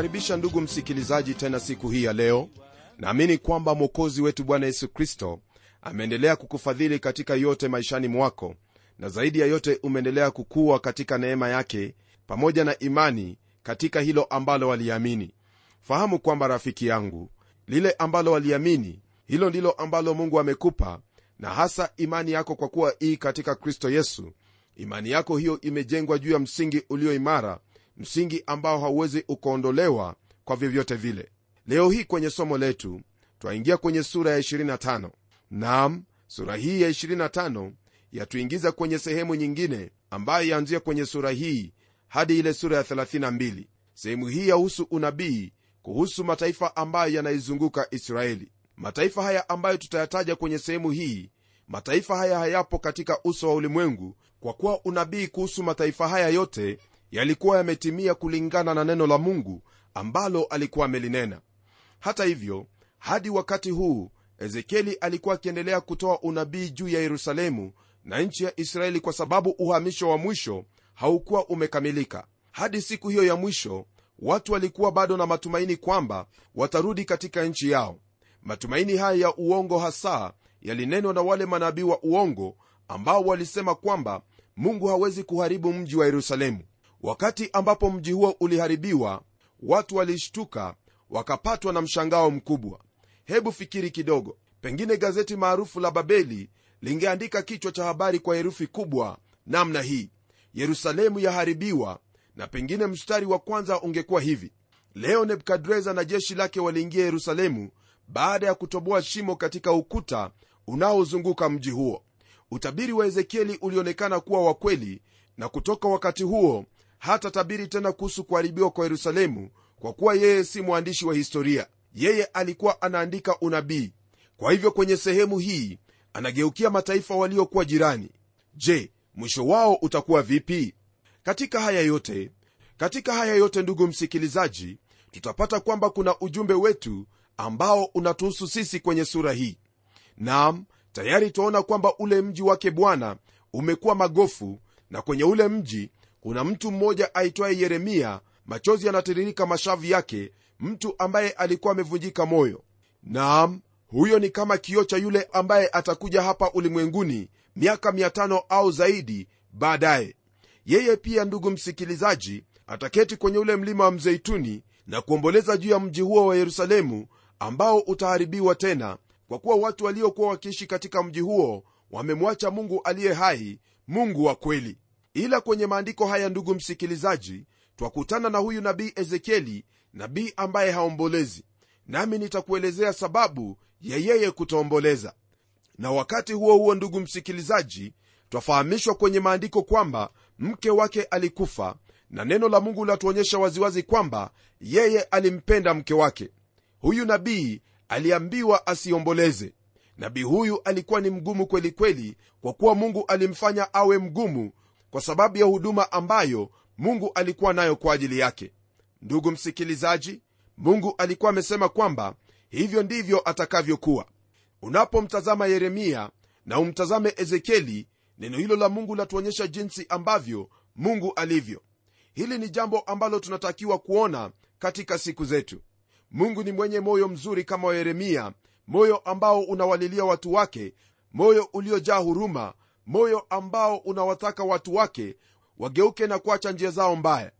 na kukaribisha ndugu msikilizaji tena siku hii ya leo. Naamini kwamba mwokozi wetu bwana yesu kristo ameendelea kukufadhili katika yote maishani mwako na zaidi ya yote umeendelea kukua katika neema yake pamoja na imani katika hilo ambalo waliamini. Fahamu kwamba rafiki yangu lile ambalo waliamini hilo ndilo ambalo mungu amekupa na hasa imani yako kwa kuwa ii katika kristo yesu imani yako hiyo imejengwa juu ya msingi ulio imara msingi ambao hauwezi ukaondolewa kwa vyovyote vile. Leo hii kwenye somo letu twaingia kwenye sura ya 25 nam sura hii ya 25 yatuingiza kwenye sehemu nyingine ambayo yaanzia kwenye sura hii hadi ile sura ya 32 sehemu hii yahusu unabii kuhusu mataifa ambayo yanaizunguka israeli. Mataifa haya ambayo tutayataja kwenye sehemu hii mataifa haya hayapo katika uso wa ulimwengu kwa kuwa unabii kuhusu mataifa haya yote yalikuwa yametimia kulingana na neno la mungu ambalo alikuwa amelinena. Hata hivyo hadi wakati huu ezekieli alikuwa akiendelea kutoa unabii juu ya yerusalemu na nchi ya israeli kwa sababu uhamisho wa mwisho haukuwa umekamilika. Hadi siku hiyo ya mwisho watu walikuwa bado na matumaini kwamba watarudi katika nchi yao. Matumaini haya ya uongo hasa yalinenwa na wale manabii wa uongo ambao walisema kwamba mungu hawezi kuharibu mji wa yerusalemu wakati ambapo mji huo uliharibiwa watu walishtuka wakapatwa na mshangao mkubwa. Hebu fikiri kidogo. Pengine gazeti maarufu la babeli lingeandika kichwa cha habari kwa herufi kubwa namna hii. Yerusalemu yaharibiwa na pengine mstari wa kwanza ungekuwa hivi. Leo nebukadreza na jeshi lake waliingia yerusalemu baada ya kutoboa shimo katika ukuta unaozunguka mji huo. Utabiri wa ezekieli ulionekana kuwa wa kweli na kutoka wakati huo hata tabiri tena kuhusu kuharibiwa kwa yerusalemu kwa kuwa yeye si mwandishi wa historia. Yeye alikuwa anaandika unabii. Kwa hivyo kwenye sehemu hii anageukia mataifa waliokuwa jirani. Je mwisho wao utakuwa vipi? Katika haya yote katika haya yote ndugu msikilizaji tutapata kwamba kuna ujumbe wetu ambao unatuhusu sisi kwenye sura hii. Nam tayari twaona kwamba ule mji wake bwana umekuwa magofu na kwenye ule mji kuna mtu mmoja aitwaye yeremia machozi yanatiririka mashavu yake mtu ambaye alikuwa amevunjika moyo. Nam huyo ni kama kioo cha yule ambaye atakuja hapa ulimwenguni miaka 500 au zaidi baadaye. Yeye pia ndugu msikilizaji ataketi kwenye ule mlima wa mzeituni na kuomboleza juu ya mji huo wa yerusalemu ambao utaharibiwa tena kwa kuwa watu waliokuwa wakiishi katika mji huo wamemwacha mungu aliye hai mungu wa kweli ila kwenye maandiko haya ndugu msikilizaji twakutana na huyu nabii ezekieli nabii ambaye haombolezi. Nami nitakuelezea sababu ya yeye kutoomboleza. Na wakati huo huo ndugu msikilizaji twafahamishwa kwenye maandiko kwamba mke wake alikufa na neno la mungu latuonyesha waziwazi kwamba yeye alimpenda mke wake. Huyu nabii aliambiwa asiomboleze. Nabii huyu alikuwa ni mgumu kwelikweli kweli kwa kuwa mungu alimfanya awe mgumu kwa sababu ya huduma ambayo mungu alikuwa nayo kwa ajili yake. Ndugu msikilizaji mungu alikuwa amesema kwamba hivyo ndivyo atakavyokuwa. Unapomtazama yeremia na umtazame ezekieli neno hilo la mungu latuonyesha jinsi ambavyo mungu alivyo. Hili ni jambo ambalo tunatakiwa kuona katika siku zetu. Mungu ni mwenye moyo mzuri kama wa yeremia moyo ambao unawalilia watu wake moyo uliojaa huruma moyo ambao unawataka watu wake wageuke na kuacha njia zao mbaya.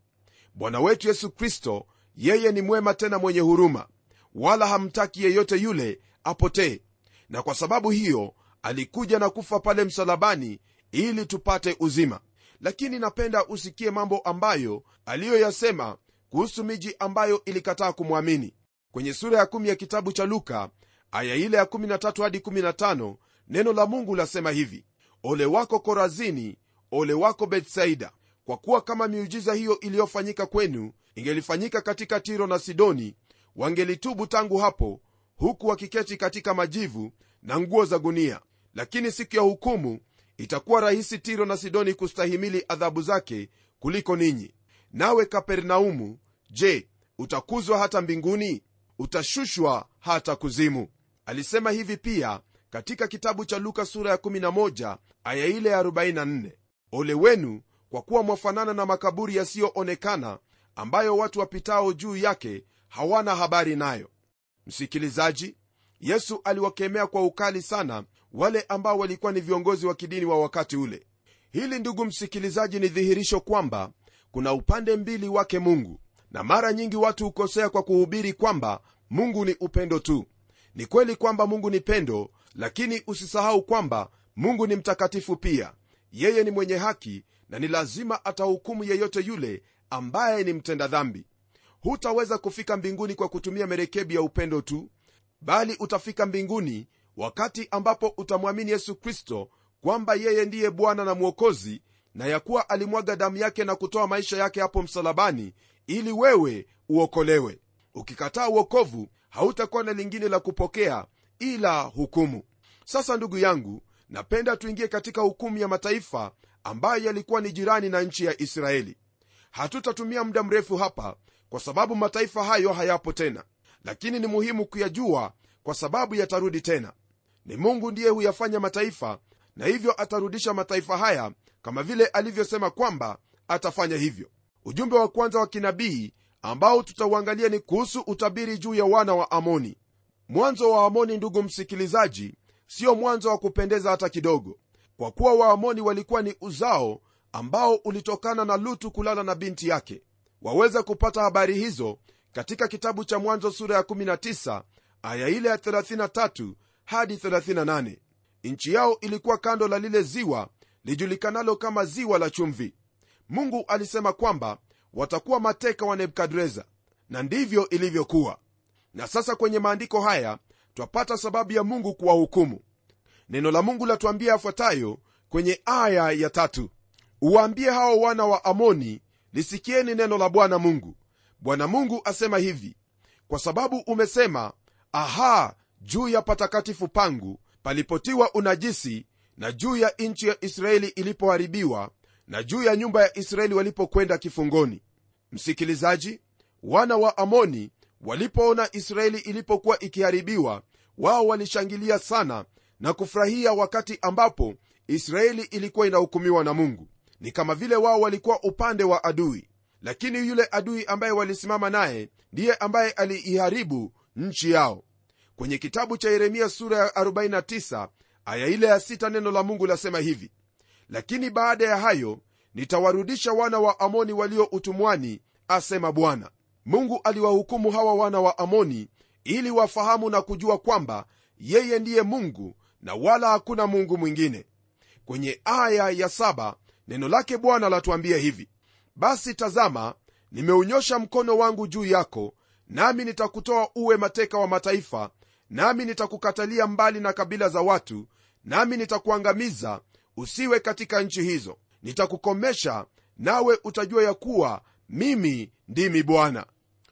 Bwana wetu yesu kristo yeye ni mwema tena mwenye huruma. Wala hamtaki yeyote yule apotee. Na kwa sababu hiyo alikuja na kufa pale msalabani ili tupate uzima. Lakini napenda usikie mambo ambayo aliyoyasema kuhusu miji ambayo ilikataa kumwamini. Kwenye sura ya 1 ya kitabu cha luka aya ile ya 13 hadi 15 neno la mungu lasema hivi ole wako korazini ole wako betsaida. Kwa kuwa kama miujiza hiyo iliyofanyika kwenu ingelifanyika katika tiro na sidoni wangelitubu tangu hapo huku wakiketi katika majivu na nguo za gunia. Lakini siku ya hukumu itakuwa rahisi tiro na sidoni kustahimili adhabu zake kuliko ninyi. Nawe kapernaumu je utakuzwa hata mbinguni? Utashushwa hata kuzimu. Alisema hivi pia katika kitabu cha luka sura ya 11 aya ile ya 44 ole wenu kwa kuwa mwafanana na makaburi yasiyoonekana ambayo watu wapitao juu yake hawana habari nayo. Msikilizaji yesu aliwakemea kwa ukali sana wale ambao walikuwa ni viongozi wa kidini wa wakati ule. Hili ndugu msikilizaji ni dhihirisho kwamba kuna upande mbili wake mungu na mara nyingi watu hukosea kwa kuhubiri kwamba mungu ni upendo tu. Ni kweli kwamba mungu ni pendo lakini usisahau kwamba mungu ni mtakatifu pia. Yeye ni mwenye haki na ni lazima atahukumu yeyote yule ambaye ni mtenda dhambi. Hutaweza kufika mbinguni kwa kutumia merekebi ya upendo tu bali utafika mbinguni wakati ambapo utamwamini yesu kristo kwamba yeye ndiye bwana na mwokozi na ya kuwa alimwaga damu yake na kutoa maisha yake hapo msalabani ili wewe uokolewe. Ukikataa uokovu hautakuwa na lingine la kupokea ila hukumu. Sasa ndugu yangu napenda tuingie katika hukumu ya mataifa ambayo yalikuwa ni jirani na nchi ya israeli. Hatutatumia muda mrefu hapa kwa sababu mataifa hayo hayapo tena. Lakini ni muhimu kuyajua kwa sababu yatarudi tena. Ni mungu ndiye huyafanya mataifa na hivyo atarudisha mataifa haya kama vile alivyosema kwamba atafanya hivyo. Ujumbe wa kwanza wa kinabii ambao tutauangalia ni kuhusu utabiri juu ya wana wa amoni mwanzo wa amoni ndugu msikilizaji sio mwanzo wa kupendeza hata kidogo kwa kuwa waamoni walikuwa ni uzao ambao ulitokana na lutu kulala na binti yake. Waweza kupata habari hizo katika kitabu cha mwanzo sura ya 19 aya ile ya 33 hadi 38 nchi yao ilikuwa kando la lile ziwa lijulikanalo kama ziwa la chumvi. Mungu alisema kwamba watakuwa mateka wa nebukadreza na ndivyo ilivyokuwa na sasa kwenye maandiko haya twapata sababu ya mungu kuwahukumu. Neno la mungu latuambia yafuatayo kwenye aya ya tatu. Uwaambie hao wana wa amoni lisikieni neno la bwana mungu. Bwana mungu asema hivi kwa sababu umesema aha juu ya patakatifu pangu palipotiwa unajisi na juu ya nchi ya israeli ilipoharibiwa na juu ya nyumba ya israeli walipokwenda kifungoni. Msikilizaji wana wa amoni walipoona israeli ilipokuwa ikiharibiwa wao walishangilia sana na kufurahia wakati ambapo israeli ilikuwa inahukumiwa na mungu. Ni kama vile wao walikuwa upande wa adui. Lakini yule adui ambaye walisimama naye ndiye ambaye aliiharibu nchi yao. Kwenye kitabu cha yeremia sura ya 49 aya ile ya 6 neno la mungu lasema hivi lakini baada ya hayo nitawarudisha wana wa amoni walio utumwani asema bwana mungu aliwahukumu hawa wana wa amoni ili wafahamu na kujua kwamba yeye ndiye mungu na wala hakuna mungu mwingine. Kwenye aya ya saba neno lake bwana latuambia hivi basi tazama nimeunyosha mkono wangu juu yako nami nitakutoa uwe mateka wa mataifa nami nitakukatalia mbali na kabila za watu nami nitakuangamiza usiwe katika nchi hizo. Nitakukomesha nawe utajua ya kuwa mimi ndimi bwana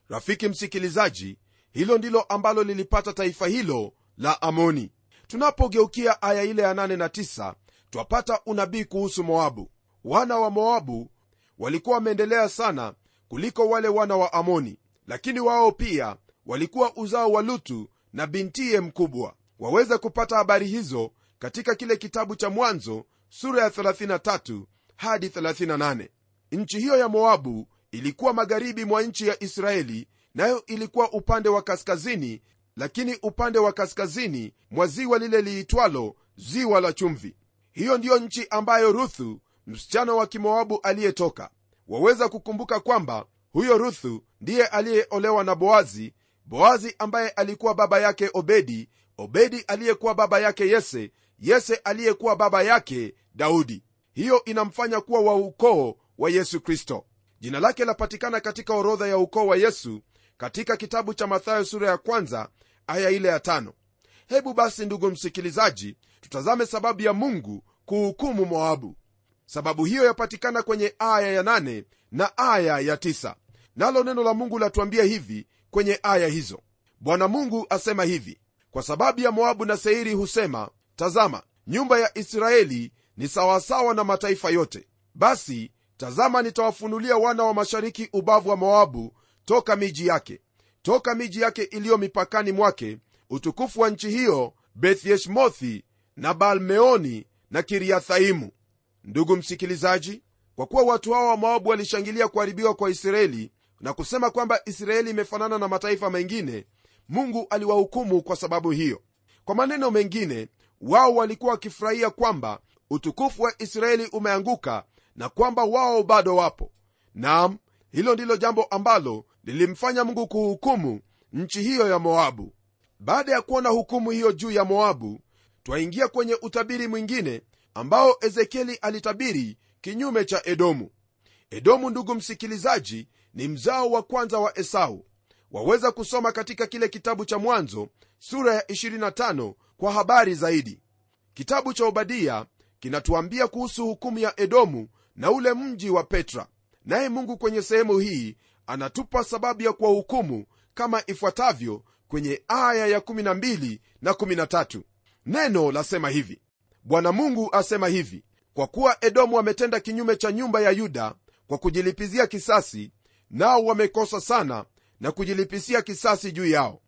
rafiki msikilizaji hilo ndilo ambalo lilipata taifa hilo la amoni. Tunapogeukia aya ile ya 8 na 9 twapata unabii kuhusu moabu. Wana wa moabu walikuwa wameendelea sana kuliko wale wana wa amoni lakini wao pia walikuwa uzao wa lutu na bintiye mkubwa. Waweza kupata habari hizo katika kile kitabu cha mwanzo sura ya 33 hadi 38 nchi hiyo ya moabu ilikuwa magharibi mwa nchi ya israeli nayo ilikuwa upande wa kaskazini lakini upande wa kaskazini mwa ziwa lile liitwalo ziwa la chumvi. Hiyo ndiyo nchi ambayo ruthu msichana wa kimoabu aliyetoka. Waweza kukumbuka kwamba huyo ruthu ndiye aliyeolewa na boazi boazi ambaye alikuwa baba yake obedi obedi aliyekuwa baba yake yese yese aliyekuwa baba yake daudi. Hiyo inamfanya kuwa wa ukoo wa yesu kristo jina lake lapatikana katika orodha ya ukoo wa yesu katika kitabu cha mathayo sura ya kwanza aya ile ya tano. Hebu basi ndugu msikilizaji tutazame sababu ya mungu kuhukumu moabu. Sababu hiyo yapatikana kwenye aya ya nane na aya ya tisa. Nalo neno la mungu latuambia hivi kwenye aya hizo. Bwana mungu asema hivi kwa sababu ya moabu na seiri husema tazama nyumba ya israeli ni sawasawa na mataifa yote. Basi tazama nitawafunulia wana wa mashariki ubavu wa moabu toka miji yake toka miji yake iliyo mipakani mwake utukufu wa nchi hiyo bethyeshmothi na baalmeoni na kiriathaimu ndugu msikilizaji kwa kuwa watu hawa wa moabu walishangilia kuharibiwa kwa israeli na kusema kwamba israeli imefanana na mataifa mengine mungu aliwahukumu kwa sababu hiyo. Kwa maneno mengine wao walikuwa wakifurahia kwamba utukufu wa israeli umeanguka na kwamba wao bado wapo. Nam hilo ndilo jambo ambalo lilimfanya mungu kuhukumu nchi hiyo ya moabu. Baada ya kuona hukumu hiyo juu ya moabu twaingia kwenye utabiri mwingine ambao ezekieli alitabiri kinyume cha edomu. Edomu ndugu msikilizaji ni mzao wa kwanza wa esau. Waweza kusoma katika kile kitabu cha mwanzo sura ya 25 kwa habari zaidi. Kitabu cha obadia kinatuambia kuhusu hukumu ya edomu na ule mji wa petra. Naye mungu kwenye sehemu hii anatupa sababu ya kuwahukumu kama ifuatavyo kwenye aya ya 12 na 13 neno lasema hivi. Bwana mungu asema hivi. Kwa kuwa edomu wametenda kinyume cha nyumba ya yuda kwa kujilipizia kisasi nao wamekosa sana na kujilipizia kisasi juu yao.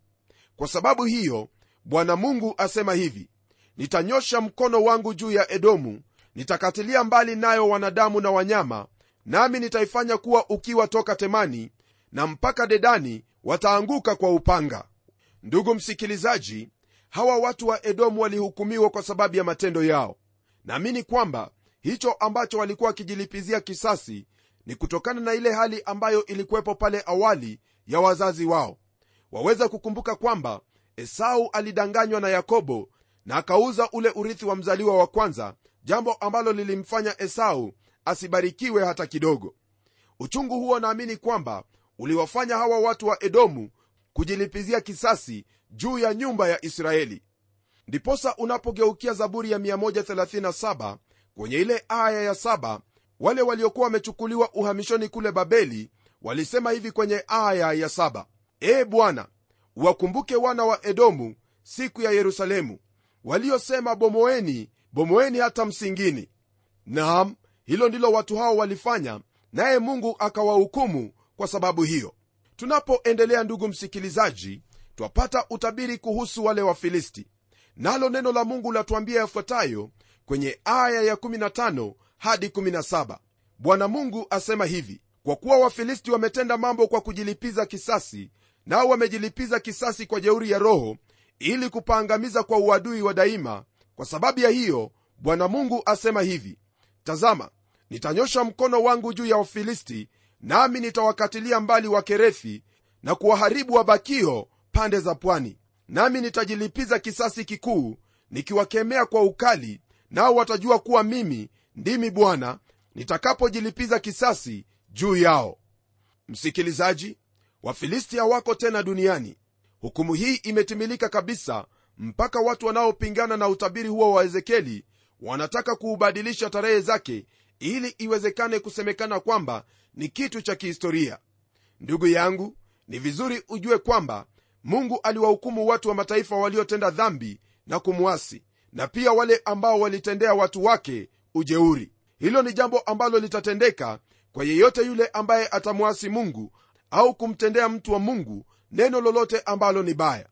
Kwa sababu hiyo bwana mungu asema hivi. Nitanyosha mkono wangu juu ya edomu nitakatilia mbali nayo wanadamu na wanyama nami nitaifanya kuwa ukiwa toka temani na mpaka dedani wataanguka kwa upanga. Ndugu msikilizaji hawa watu wa edomu walihukumiwa kwa sababu ya matendo yao. Naamini kwamba hicho ambacho walikuwa wakijilipizia kisasi ni kutokana na ile hali ambayo ilikuwepo pale awali ya wazazi wao. Waweza kukumbuka kwamba esau alidanganywa na yakobo na akauza ule urithi wa mzaliwa wa kwanza jambo ambalo lilimfanya esau asibarikiwe hata kidogo. Uchungu huo naamini kwamba uliwafanya hawa watu wa edomu kujilipizia kisasi juu ya nyumba ya israeli. Ndiposa unapogeukia zaburi ya 137 kwenye ile aya ya 7 wale waliokuwa wamechukuliwa uhamishoni kule babeli walisema hivi kwenye aya ya 7 ee bwana wakumbuke wana wa edomu siku ya yerusalemu waliosema bomoeni bomoeni hata msingini. Naam hilo ndilo watu hao walifanya naye mungu akawahukumu kwa sababu hiyo. Tunapoendelea ndugu msikilizaji twapata utabiri kuhusu wale wafilisti. Nalo neno la mungu latuambia yafuatayo kwenye aya ya15 hadi 17 bwana mungu asema hivi kwa kuwa wafilisti wametenda mambo kwa kujilipiza kisasi nao wamejilipiza kisasi kwa jeuri ya roho ili kupaangamiza kwa uadui wa daima kwa sababu ya hiyo bwana mungu asema hivi tazama nitanyosha mkono wangu juu ya wafilisti nami nitawakatilia mbali wakerethi na kuwaharibu wabakio pande za pwani. Nami nitajilipiza kisasi kikuu nikiwakemea kwa ukali nao watajua kuwa mimi ndimi bwana nitakapojilipiza kisasi juu yao. Msikilizaji wafilisti hawako tena duniani. Hukumu hii imetimilika kabisa mpaka watu wanaopingana na utabiri huo wa ezekieli wanataka kuubadilisha tarehe zake ili iwezekane kusemekana kwamba ni kitu cha kihistoria. Ndugu yangu ni vizuri ujue kwamba mungu aliwahukumu watu wa mataifa waliotenda dhambi na kumwasi na pia wale ambao walitendea watu wake ujeuri. Hilo ni jambo ambalo litatendeka kwa yeyote yule ambaye atamwasi mungu au kumtendea mtu wa mungu neno lolote ambalo ni baya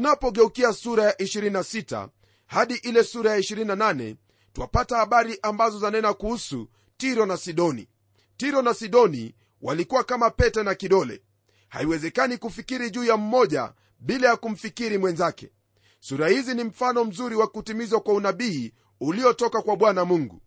tunapogeukia sura ya 26 hadi ile sura ya 28 twapata habari ambazo zanena kuhusu tiro na sidoni. Tiro na sidoni walikuwa kama pete na kidole. Haiwezekani kufikiri juu ya mmoja bila ya kumfikiri mwenzake. Sura hizi ni mfano mzuri wa kutimizwa kwa unabii uliotoka kwa bwana mungu.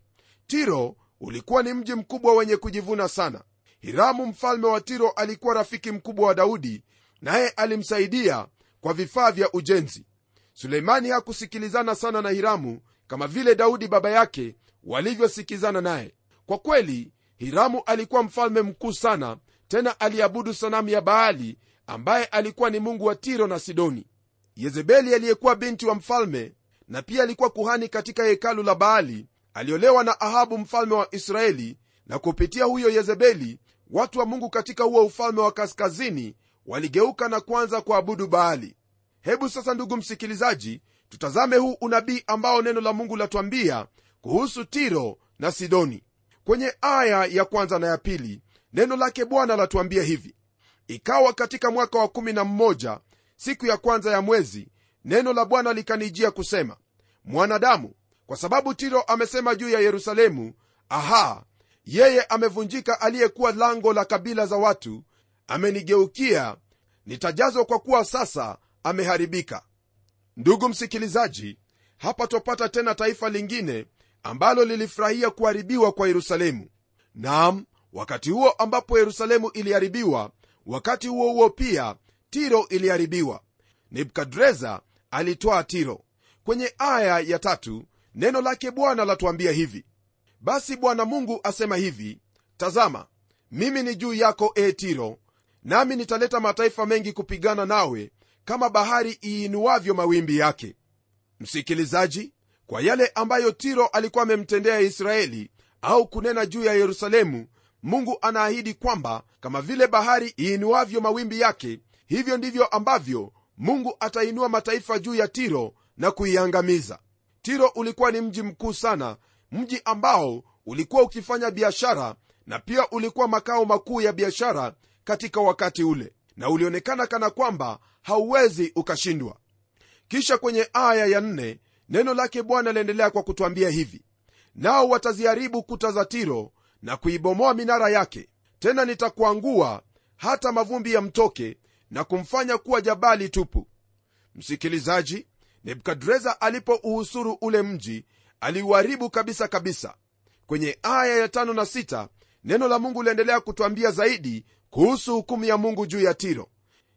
Tiro ulikuwa ni mji mkubwa wenye kujivuna sana. Hiramu mfalme wa tiro alikuwa rafiki mkubwa wa daudi naye alimsaidia kwa vifaa vya ujenzi. Suleimani hakusikilizana sana na hiramu kama vile daudi baba yake walivyosikizana naye. Kwa kweli hiramu alikuwa mfalme mkuu sana tena aliabudu sanamu ya baali ambaye alikuwa ni mungu wa tiro na sidoni. Yezebeli aliyekuwa binti wa mfalme na pia alikuwa kuhani katika hekalu la baali aliolewa na ahabu mfalme wa israeli na kupitia huyo yezebeli watu wa mungu katika huo ufalme wa kaskazini waligeuka na kuanza kuabudu baali. Hebu sasa ndugu msikilizaji tutazame huu unabii ambao neno la mungu latwambia kuhusu tiro na sidoni. Kwenye aya ya kwanza na ya pili neno lake bwana latuambia hivi. Ikawa katika mwaka wa kumi na mmoja siku ya kwanza ya mwezi neno la bwana likanijia kusema mwanadamu kwa sababu tiro amesema juu ya yerusalemu aha yeye amevunjika aliyekuwa lango la kabila za watu amenigeukia nitajazwa kwa kuwa sasa ameharibika. Ndugu msikilizaji hapa twapata tena taifa lingine ambalo lilifurahia kuharibiwa kwa yerusalemu. Nam wakati huo ambapo yerusalemu iliharibiwa wakati huo huo pia tiro iliharibiwa. Nebukadreza alitwaa tiro. Kwenye aya ya tatu neno lake bwana latuambia hivi. Basi bwana mungu asema hivi tazama mimi ni juu yako e tiro nami nitaleta mataifa mengi kupigana nawe kama bahari iinuavyo mawimbi yake. Msikilizaji kwa yale ambayo tiro alikuwa amemtendea israeli au kunena juu ya yerusalemu mungu anaahidi kwamba kama vile bahari iinuavyo mawimbi yake hivyo ndivyo ambavyo mungu atainua mataifa juu ya tiro na kuiangamiza. Tiro ulikuwa ni mji mkuu sana mji ambao ulikuwa ukifanya biashara na pia ulikuwa makao makuu ya biashara katika wakati ule na ulionekana kana kwamba hauwezi ukashindwa. Kisha kwenye aya ya nne neno lake bwana liendelea kwa kutwambia hivi nao wataziharibu kuta za tiro na kuibomoa minara yake. Tena nitakuangua hata mavumbi ya mtoke na kumfanya kuwa jabali tupu. Msikilizaji nebukadreza alipouhusuru ule mji aliuharibu kabisa kabisa. Kwenye aya ya tano na sita neno la mungu liendelea kutwambia zaidi kuhusu hukumu ya mungu juu ya tiro.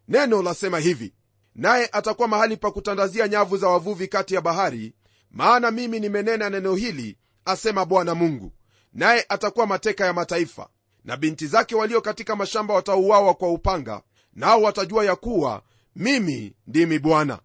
Neno lasema hivi naye atakuwa mahali pa kutandazia nyavu za wavuvi kati ya bahari maana mimi nimenena neno hili asema bwana mungu. Naye atakuwa mateka ya mataifa na binti zake walio katika mashamba watauawa kwa upanga nao watajua ya kuwa mimi ndimi bwana.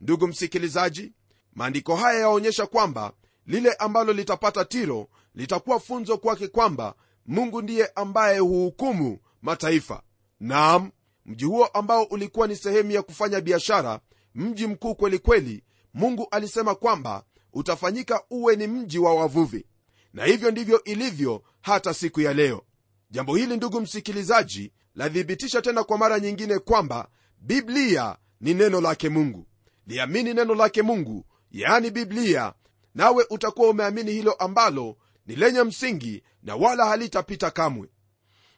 Ndugu msikilizaji maandiko haya yaonyesha kwamba lile ambalo litapata tiro litakuwa funzo kwake kwamba mungu ndiye ambaye huhukumu mataifa. Naam mji huo ambao ulikuwa ni sehemu ya kufanya biashara mji mkuu kwelikweli mungu alisema kwamba utafanyika uwe ni mji wa wavuvi. Na hivyo ndivyo ilivyo hata siku ya leo. Jambo hili ndugu msikilizaji lathibitisha tena kwa mara nyingine kwamba biblia ni neno lake mungu. Liamini neno lake mungu yaani biblia nawe utakuwa umeamini hilo ambalo ni lenye msingi na wala halitapita kamwe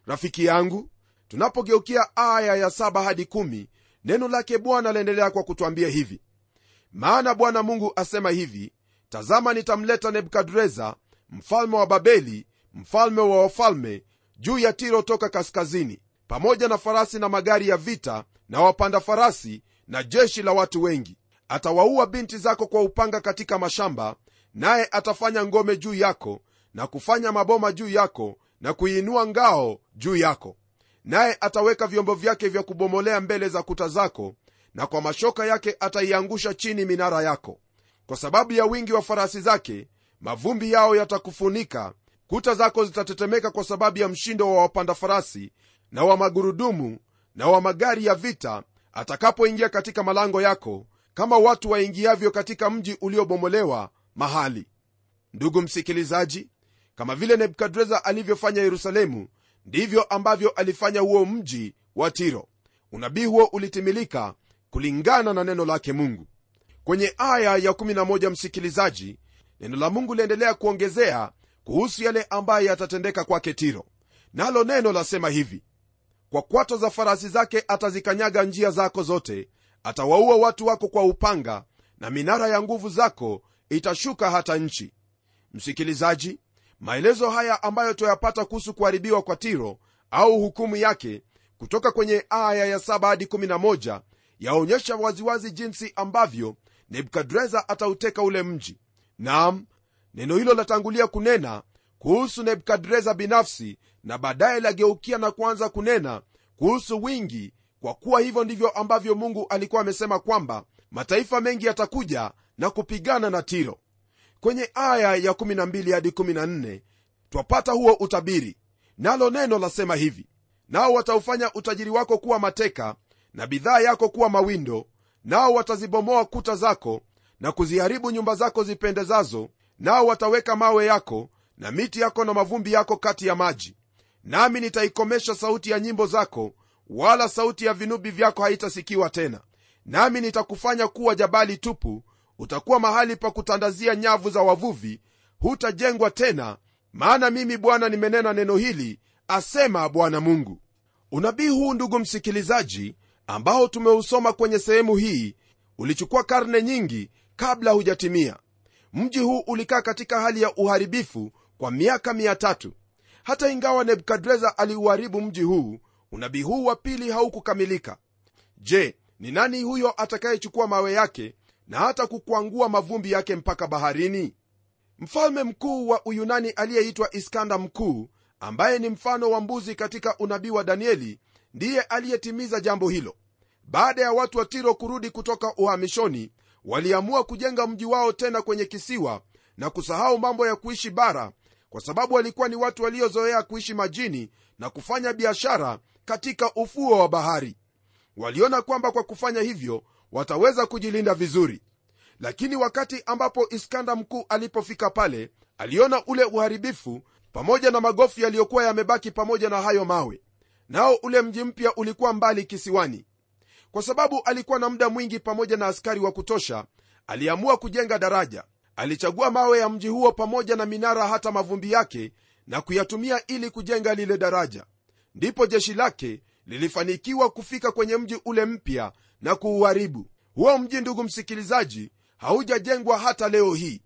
rafiki yangu tunapogeukia aya ya saba hadi 1 neno lake bwana laendelea kwa kutwambia hivi. Maana bwana mungu asema hivi tazama nitamleta nebukadreza mfalme wa babeli mfalme wa wafalme juu ya tiro toka kaskazini pamoja na farasi na magari ya vita na wapanda farasi na jeshi la watu wengi. Atawaua binti zako kwa upanga katika mashamba naye atafanya ngome juu yako na kufanya maboma juu yako na kuiinua ngao juu yako. Naye ataweka vyombo vyake vya kubomolea mbele za kuta zako na kwa mashoka yake ataiangusha chini minara yako. Kwa sababu ya wingi wa farasi zake mavumbi yao yatakufunika kuta zako zitatetemeka kwa sababu ya mshindo wa wapanda farasi na wa magurudumu na wa magari ya vita atakapoingia katika malango yako kama watu waingiavyo katika mji uliobomolewa mahali. Ndugu msikilizaji kama vile nebukadreza alivyofanya yerusalemu ndivyo ambavyo alifanya huo mji wa tiro. Unabii huo ulitimilika kulingana na neno lake mungu. Kwenye aya ya 11 msikilizaji neno la mungu liendelea kuongezea kuhusu yale ambayo yatatendeka kwake tiro. Nalo neno lasema hivi kwa kwato za farasi zake atazikanyaga njia zako zote atawaua watu wako kwa upanga na minara ya nguvu zako itashuka hata nchi. Msikilizaji maelezo haya ambayo twayapata kuhusu kuharibiwa kwa tiro au hukumu yake kutoka kwenye aya ya 7 hadi 11 yaonyesha waziwazi jinsi ambavyo nebukadreza atauteka ule mji. Nam neno hilo latangulia kunena kuhusu nebukadreza binafsi na baadaye lageukia na kuanza kunena kuhusu wingi kwa kuwa hivyo ndivyo ambavyo mungu alikuwa amesema kwamba mataifa mengi yatakuja na kupigana na tiro kwenye aya ya 12 hadi 14 twapata huo utabiri. Nalo neno lasema hivi nao wataufanya utajiri wako kuwa mateka na bidhaa yako kuwa mawindo nao watazibomoa kuta zako na kuziharibu nyumba zako zipendezazo nao wataweka mawe yako na miti yako na mavumbi yako kati ya maji. Nami nitaikomesha sauti ya nyimbo zako wala sauti ya vinubi vyako haitasikiwa tena. Nami nitakufanya kuwa jabali tupu utakuwa mahali pa kutandazia nyavu za wavuvi hutajengwa tena maana mimi bwana nimenena neno hili asema bwana mungu. Unabii huu ndugu msikilizaji ambao tumeusoma kwenye sehemu hii ulichukua karne nyingi kabla hujatimia. Mji huu ulikaa katika hali ya uharibifu kwa miaka miatatu hata ingawa nebukadreza aliuharibu mji huu unabii huu wa pili haukukamilika. Je ni nani huyo atakayechukua mawe yake na hata kukwangua mavumbi yake mpaka baharini? Mfalme mkuu wa uyunani aliyeitwa iskanda mkuu ambaye ni mfano wa mbuzi katika unabii wa danieli ndiye aliyetimiza jambo hilo. Baada ya watu wa tiro kurudi kutoka uhamishoni waliamua kujenga mji wao tena kwenye kisiwa na kusahau mambo ya kuishi bara kwa sababu walikuwa ni watu waliozoea kuishi majini na kufanya biashara katika ufuo wa bahari. Waliona kwamba kwa kufanya hivyo wataweza kujilinda vizuri. Lakini wakati ambapo iskanda mkuu alipofika pale aliona ule uharibifu pamoja na magofu yaliyokuwa yamebaki pamoja na hayo mawe. Nao ule mji mpya ulikuwa mbali kisiwani. Kwa sababu alikuwa na muda mwingi pamoja na askari wa kutosha aliamua kujenga daraja. Alichagua mawe ya mji huo pamoja na minara hata mavumbi yake na kuyatumia ili kujenga lile daraja. Ndipo jeshi lake lilifanikiwa kufika kwenye mji ule mpya na kuuharibu. Huo mji ndugu msikilizaji haujajengwa hata leo hii.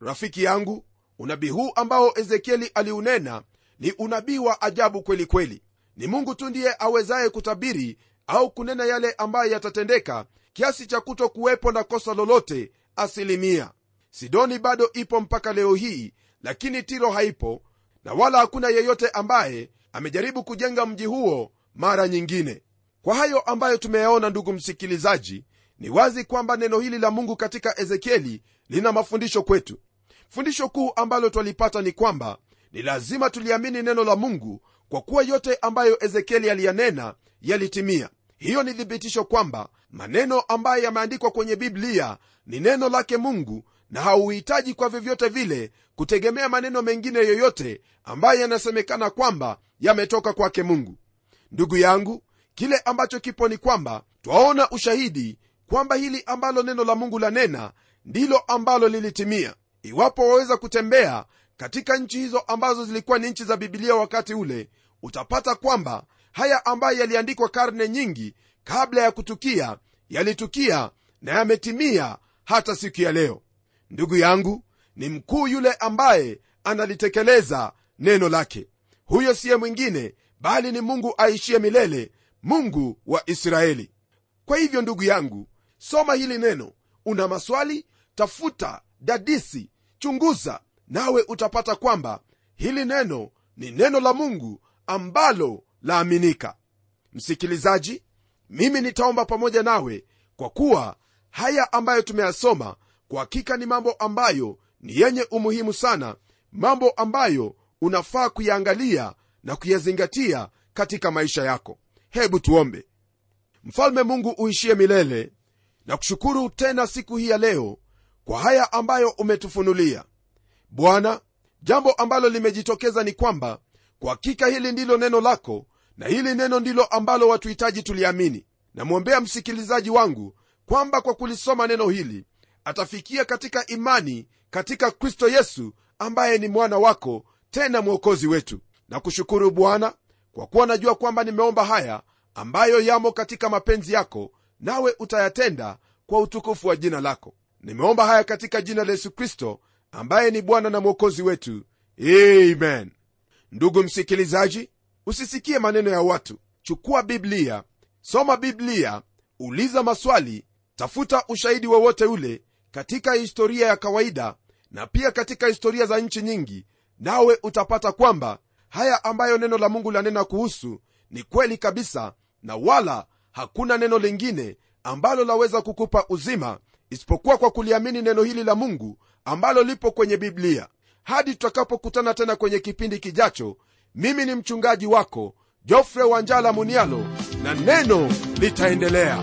Rafiki yangu unabii huu ambao ezekieli aliunena ni unabii wa ajabu kweli kweli. Ni mungu tu ndiye awezaye kutabiri au kunena yale ambayo yatatendeka kiasi cha kuto kuwepo na kosa lolote asilimia. Sidoni bado ipo mpaka leo hii lakini tiro haipo na wala hakuna yeyote ambaye amejaribu kujenga mji huo mara nyingine kwa hayo ambayo tumeyaona ndugu msikilizaji ni wazi kwamba neno hili la mungu katika ezekieli lina mafundisho kwetu. Fundisho kuu ambalo twalipata ni kwamba ni lazima tuliamini neno la mungu kwa kuwa yote ambayo ezekieli aliyanena yalitimia. Hiyo ni thibitisho kwamba maneno ambayo yameandikwa kwenye biblia ni neno lake mungu na hauhitaji kwa vyovyote vile kutegemea maneno mengine yoyote ambayo yanasemekana kwamba yametoka kwake mungu. Ndugu yangu kile ambacho kipo ni kwamba twaona ushahidi kwamba hili ambalo neno la mungu lanena ndilo ambalo lilitimia. Iwapo waweza kutembea katika nchi hizo ambazo zilikuwa ni nchi za bibilia wakati ule utapata kwamba haya ambayo yaliandikwa karne nyingi kabla ya kutukia yalitukia na yametimia hata siku ya leo. Ndugu yangu ni mkuu yule ambaye analitekeleza neno lake. Huyo siye mwingine bali ni mungu aishie milele mungu wa israeli. Kwa hivyo ndugu yangu soma hili neno. Una maswali tafuta dadisi chunguza nawe utapata kwamba hili neno ni neno la mungu ambalo laaminika. Msikilizaji mimi nitaomba pamoja nawe kwa kuwa haya ambayo tumeyasoma kwa hakika ni mambo ambayo ni yenye umuhimu sana mambo ambayo unafaa kuyaangalia na kuyazingatia katika maisha yako hebu tuombe. Mfalme mungu uishie milele na kushukuru tena siku hii ya leo kwa haya ambayo umetufunulia. Bwana jambo ambalo limejitokeza ni kwamba kwa hakika hili ndilo neno lako na hili neno ndilo ambalo watuhitaji tuliamini. Namwombea msikilizaji wangu kwamba kwa kulisoma neno hili atafikia katika imani katika kristo yesu ambaye ni mwana wako tena mwokozi wetu. Na kushukuru bwana kwa kuwa najua kwamba nimeomba haya ambayo yamo katika mapenzi yako nawe utayatenda kwa utukufu wa jina lako. Nimeomba haya katika jina la yesu kristo ambaye ni bwana na mwokozi wetu. Amen. Ndugu msikilizaji usisikie maneno ya watu. Chukua biblia soma biblia uliza maswali tafuta ushahidi wowote ule katika historia ya kawaida na pia katika historia za nchi nyingi nawe utapata kwamba haya ambayo neno la mungu lanena kuhusu ni kweli kabisa na wala hakuna neno lingine ambalo laweza kukupa uzima isipokuwa kwa kuliamini neno hili la mungu ambalo lipo kwenye biblia. Hadi tutakapokutana tena kwenye kipindi kijacho mimi ni mchungaji wako jofre wanjala munialo na neno litaendelea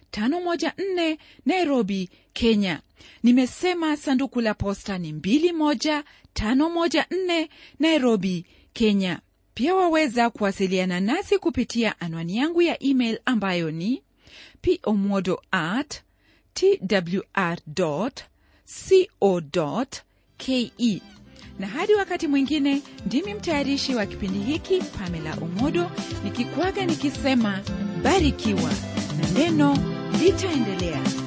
21514 nairobi kenya. Nimesema sanduku la posta ni 21514 nairobi kenya. Pia waweza kuwasiliana nasi kupitia anwani yangu ya email ambayo ni pomodo at twr co ke na hadi wakati mwingine ndimi mtayarishi wa kipindi hiki pamela omodo nikikwaga nikisema barikiwa neno litaendelea